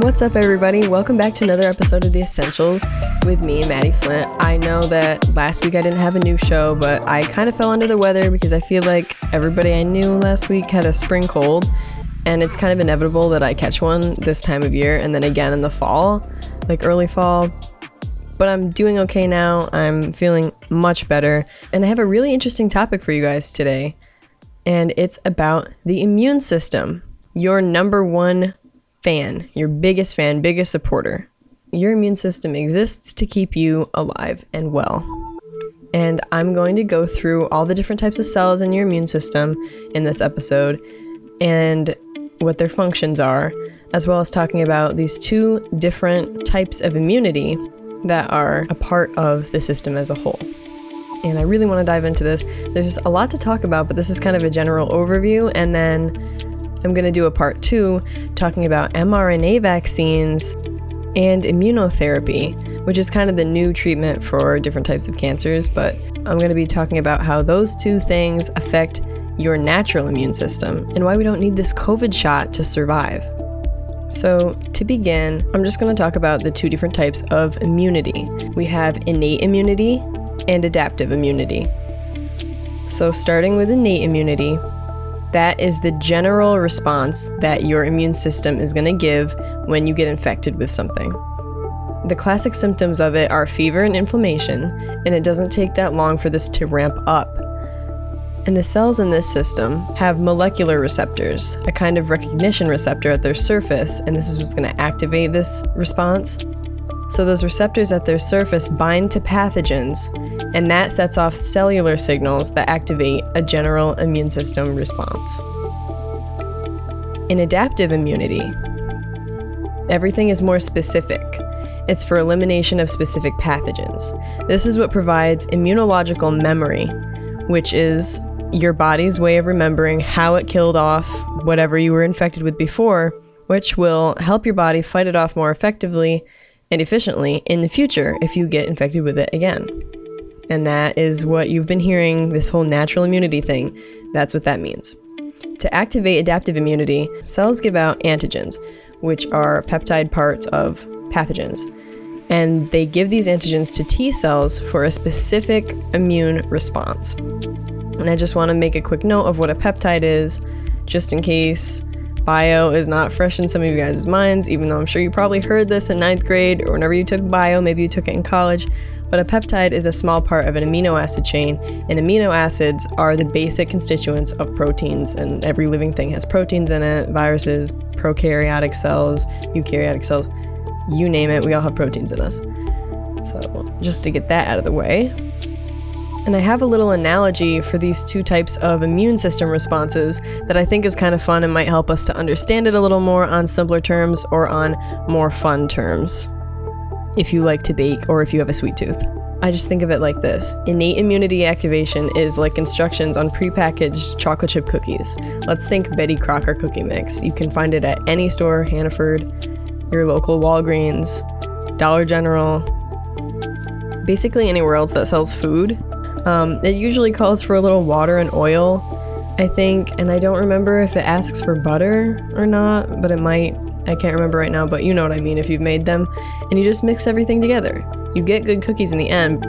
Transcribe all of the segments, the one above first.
What's up, everybody? Welcome back to another episode of The Essentials with me, Maddie Flint. I know that last week I didn't have a new show, but I kind of fell under the weather because I feel like everybody I knew last week had a spring cold, and it's kind of inevitable that I catch one this time of year and then again in the fall, like early fall. But I'm doing okay now. I'm feeling much better, and I have a really interesting topic for you guys today, and it's about the immune system. Your number one fan, your biggest fan, biggest supporter. Your immune system exists to keep you alive and well. And I'm going to go through all the different types of cells in your immune system in this episode and what their functions are, as well as talking about these two different types of immunity that are a part of the system as a whole. And I really want to dive into this. There's a lot to talk about, but this is kind of a general overview, and then I'm going to do a part two talking about mRNA vaccines and immunotherapy, which is kind of the new treatment for different types of cancers. But I'm going to be talking about how those two things affect your natural immune system and why we don't need this COVID shot to survive. So, to begin, I'm just going to talk about the two different types of immunity. We have innate immunity and adaptive immunity. So, starting with innate immunity, that is the general response that your immune system is going to give when you get infected with something. The classic symptoms of it are fever and inflammation, and it doesn't take that long for this to ramp up. And the cells in this system have molecular receptors, a kind of recognition receptor at their surface, and this is what's going to activate this response. So, those receptors at their surface bind to pathogens, and that sets off cellular signals that activate a general immune system response. In adaptive immunity, everything is more specific. It's for elimination of specific pathogens. This is what provides immunological memory, which is your body's way of remembering how it killed off whatever you were infected with before, which will help your body fight it off more effectively and efficiently in the future if you get infected with it again. And that is what you've been hearing this whole natural immunity thing. That's what that means. To activate adaptive immunity, cells give out antigens, which are peptide parts of pathogens. And they give these antigens to T cells for a specific immune response. And I just want to make a quick note of what a peptide is, just in case bio is not fresh in some of you guys' minds, even though I'm sure you probably heard this in ninth grade or whenever you took bio, maybe you took it in college. But a peptide is a small part of an amino acid chain, and amino acids are the basic constituents of proteins, and every living thing has proteins in it viruses, prokaryotic cells, eukaryotic cells, you name it, we all have proteins in us. So, just to get that out of the way, and I have a little analogy for these two types of immune system responses that I think is kind of fun and might help us to understand it a little more on simpler terms or on more fun terms. If you like to bake or if you have a sweet tooth. I just think of it like this innate immunity activation is like instructions on prepackaged chocolate chip cookies. Let's think Betty Crocker cookie mix. You can find it at any store, Hannaford, your local Walgreens, Dollar General, basically anywhere else that sells food. Um, it usually calls for a little water and oil, I think, and I don't remember if it asks for butter or not, but it might. I can't remember right now, but you know what I mean if you've made them. And you just mix everything together. You get good cookies in the end,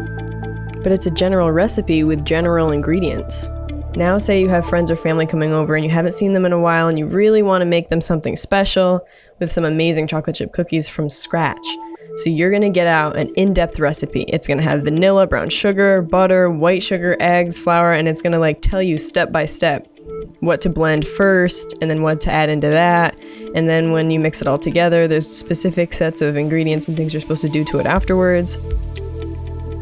but it's a general recipe with general ingredients. Now, say you have friends or family coming over and you haven't seen them in a while and you really want to make them something special with some amazing chocolate chip cookies from scratch. So you're gonna get out an in depth recipe. It's gonna have vanilla, brown sugar, butter, white sugar, eggs, flour, and it's gonna like tell you step by step what to blend first and then what to add into that. And then when you mix it all together, there's specific sets of ingredients and things you're supposed to do to it afterwards.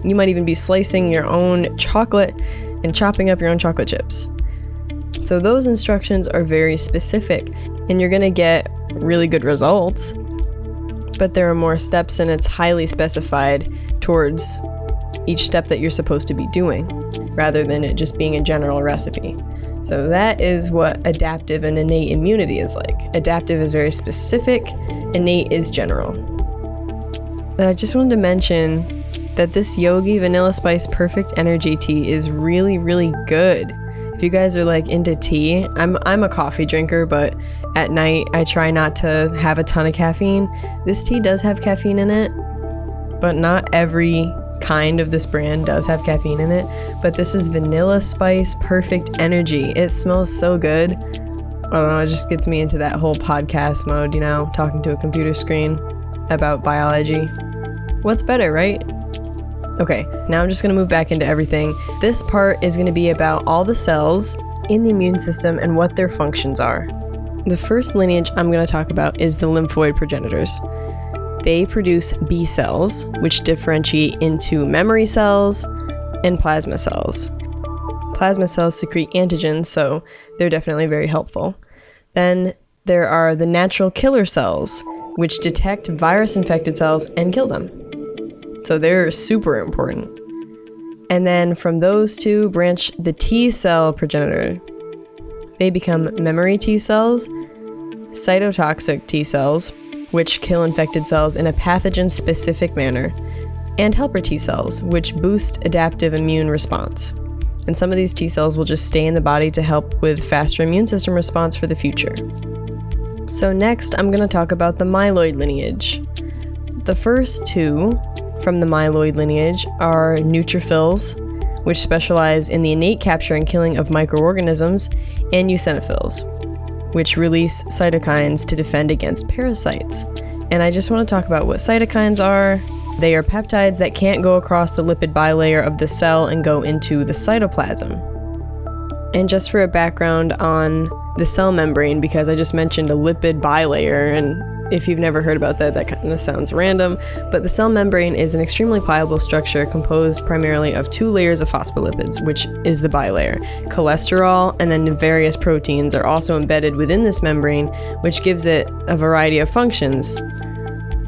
You might even be slicing your own chocolate and chopping up your own chocolate chips. So those instructions are very specific and you're gonna get really good results but there are more steps and it's highly specified towards each step that you're supposed to be doing rather than it just being a general recipe. So that is what adaptive and innate immunity is like. Adaptive is very specific, innate is general. But I just wanted to mention that this Yogi Vanilla Spice Perfect Energy Tea is really, really good. If you guys are like into tea, I'm I'm a coffee drinker, but at night, I try not to have a ton of caffeine. This tea does have caffeine in it, but not every kind of this brand does have caffeine in it. But this is Vanilla Spice Perfect Energy. It smells so good. I don't know, it just gets me into that whole podcast mode, you know, talking to a computer screen about biology. What's better, right? Okay, now I'm just gonna move back into everything. This part is gonna be about all the cells in the immune system and what their functions are. The first lineage I'm gonna talk about is the lymphoid progenitors. They produce B cells, which differentiate into memory cells and plasma cells. Plasma cells secrete antigens, so they're definitely very helpful. Then there are the natural killer cells, which detect virus infected cells and kill them. So they're super important. And then from those two branch the T cell progenitor. They become memory T cells, cytotoxic T cells, which kill infected cells in a pathogen specific manner, and helper T cells, which boost adaptive immune response. And some of these T cells will just stay in the body to help with faster immune system response for the future. So, next, I'm going to talk about the myeloid lineage. The first two from the myeloid lineage are neutrophils, which specialize in the innate capture and killing of microorganisms, and eosinophils, which release cytokines to defend against parasites. And I just want to talk about what cytokines are. They are peptides that can't go across the lipid bilayer of the cell and go into the cytoplasm. And just for a background on the cell membrane, because I just mentioned a lipid bilayer, and if you've never heard about that, that kind of sounds random. But the cell membrane is an extremely pliable structure composed primarily of two layers of phospholipids, which is the bilayer. Cholesterol and then various proteins are also embedded within this membrane, which gives it a variety of functions.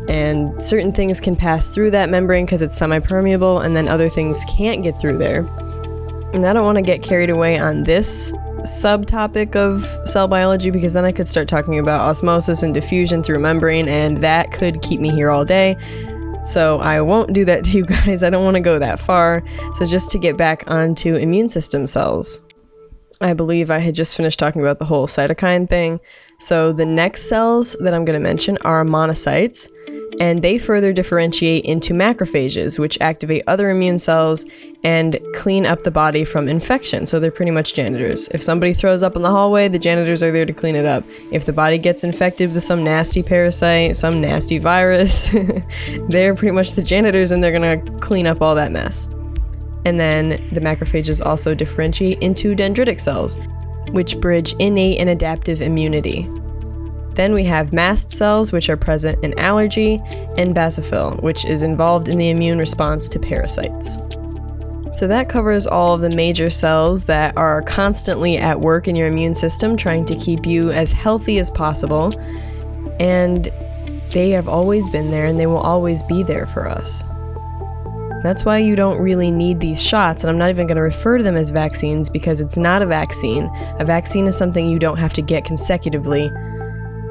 And certain things can pass through that membrane because it's semi permeable, and then other things can't get through there. And I don't want to get carried away on this subtopic of cell biology because then I could start talking about osmosis and diffusion through membrane, and that could keep me here all day. So I won't do that to you guys. I don't want to go that far. So just to get back onto immune system cells. I believe I had just finished talking about the whole cytokine thing. So the next cells that I'm going to mention are monocytes and they further differentiate into macrophages, which activate other immune cells and clean up the body from infection. So they're pretty much janitors. If somebody throws up in the hallway, the janitors are there to clean it up. If the body gets infected with some nasty parasite, some nasty virus, they're pretty much the janitors and they're gonna clean up all that mess. And then the macrophages also differentiate into dendritic cells, which bridge innate and adaptive immunity. Then we have mast cells, which are present in allergy, and basophil, which is involved in the immune response to parasites. So that covers all of the major cells that are constantly at work in your immune system, trying to keep you as healthy as possible. And they have always been there and they will always be there for us. That's why you don't really need these shots, and I'm not even going to refer to them as vaccines because it's not a vaccine. A vaccine is something you don't have to get consecutively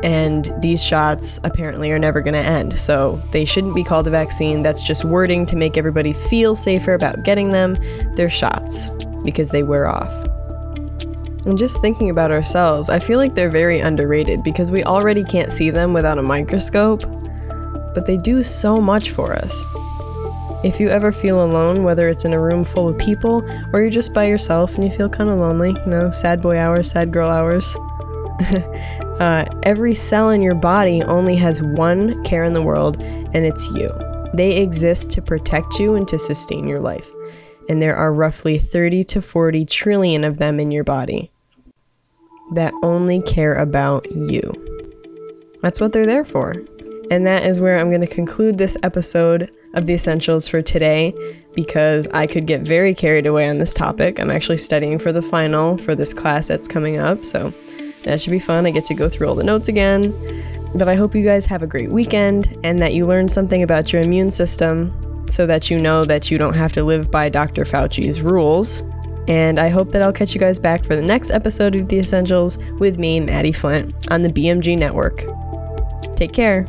and these shots apparently are never going to end. So they shouldn't be called a vaccine. That's just wording to make everybody feel safer about getting them. They're shots because they wear off. And just thinking about ourselves, I feel like they're very underrated because we already can't see them without a microscope, but they do so much for us. If you ever feel alone, whether it's in a room full of people or you're just by yourself and you feel kind of lonely, you know, sad boy hours, sad girl hours, Uh, every cell in your body only has one care in the world, and it's you. They exist to protect you and to sustain your life. And there are roughly 30 to 40 trillion of them in your body that only care about you. That's what they're there for. And that is where I'm going to conclude this episode of The Essentials for today because I could get very carried away on this topic. I'm actually studying for the final for this class that's coming up. So that should be fun. I get to go through all the notes again. But I hope you guys have a great weekend and that you learn something about your immune system so that you know that you don't have to live by Dr. Fauci's rules. And I hope that I'll catch you guys back for the next episode of The Essentials with me, Maddie Flint, on the BMG Network. Take care.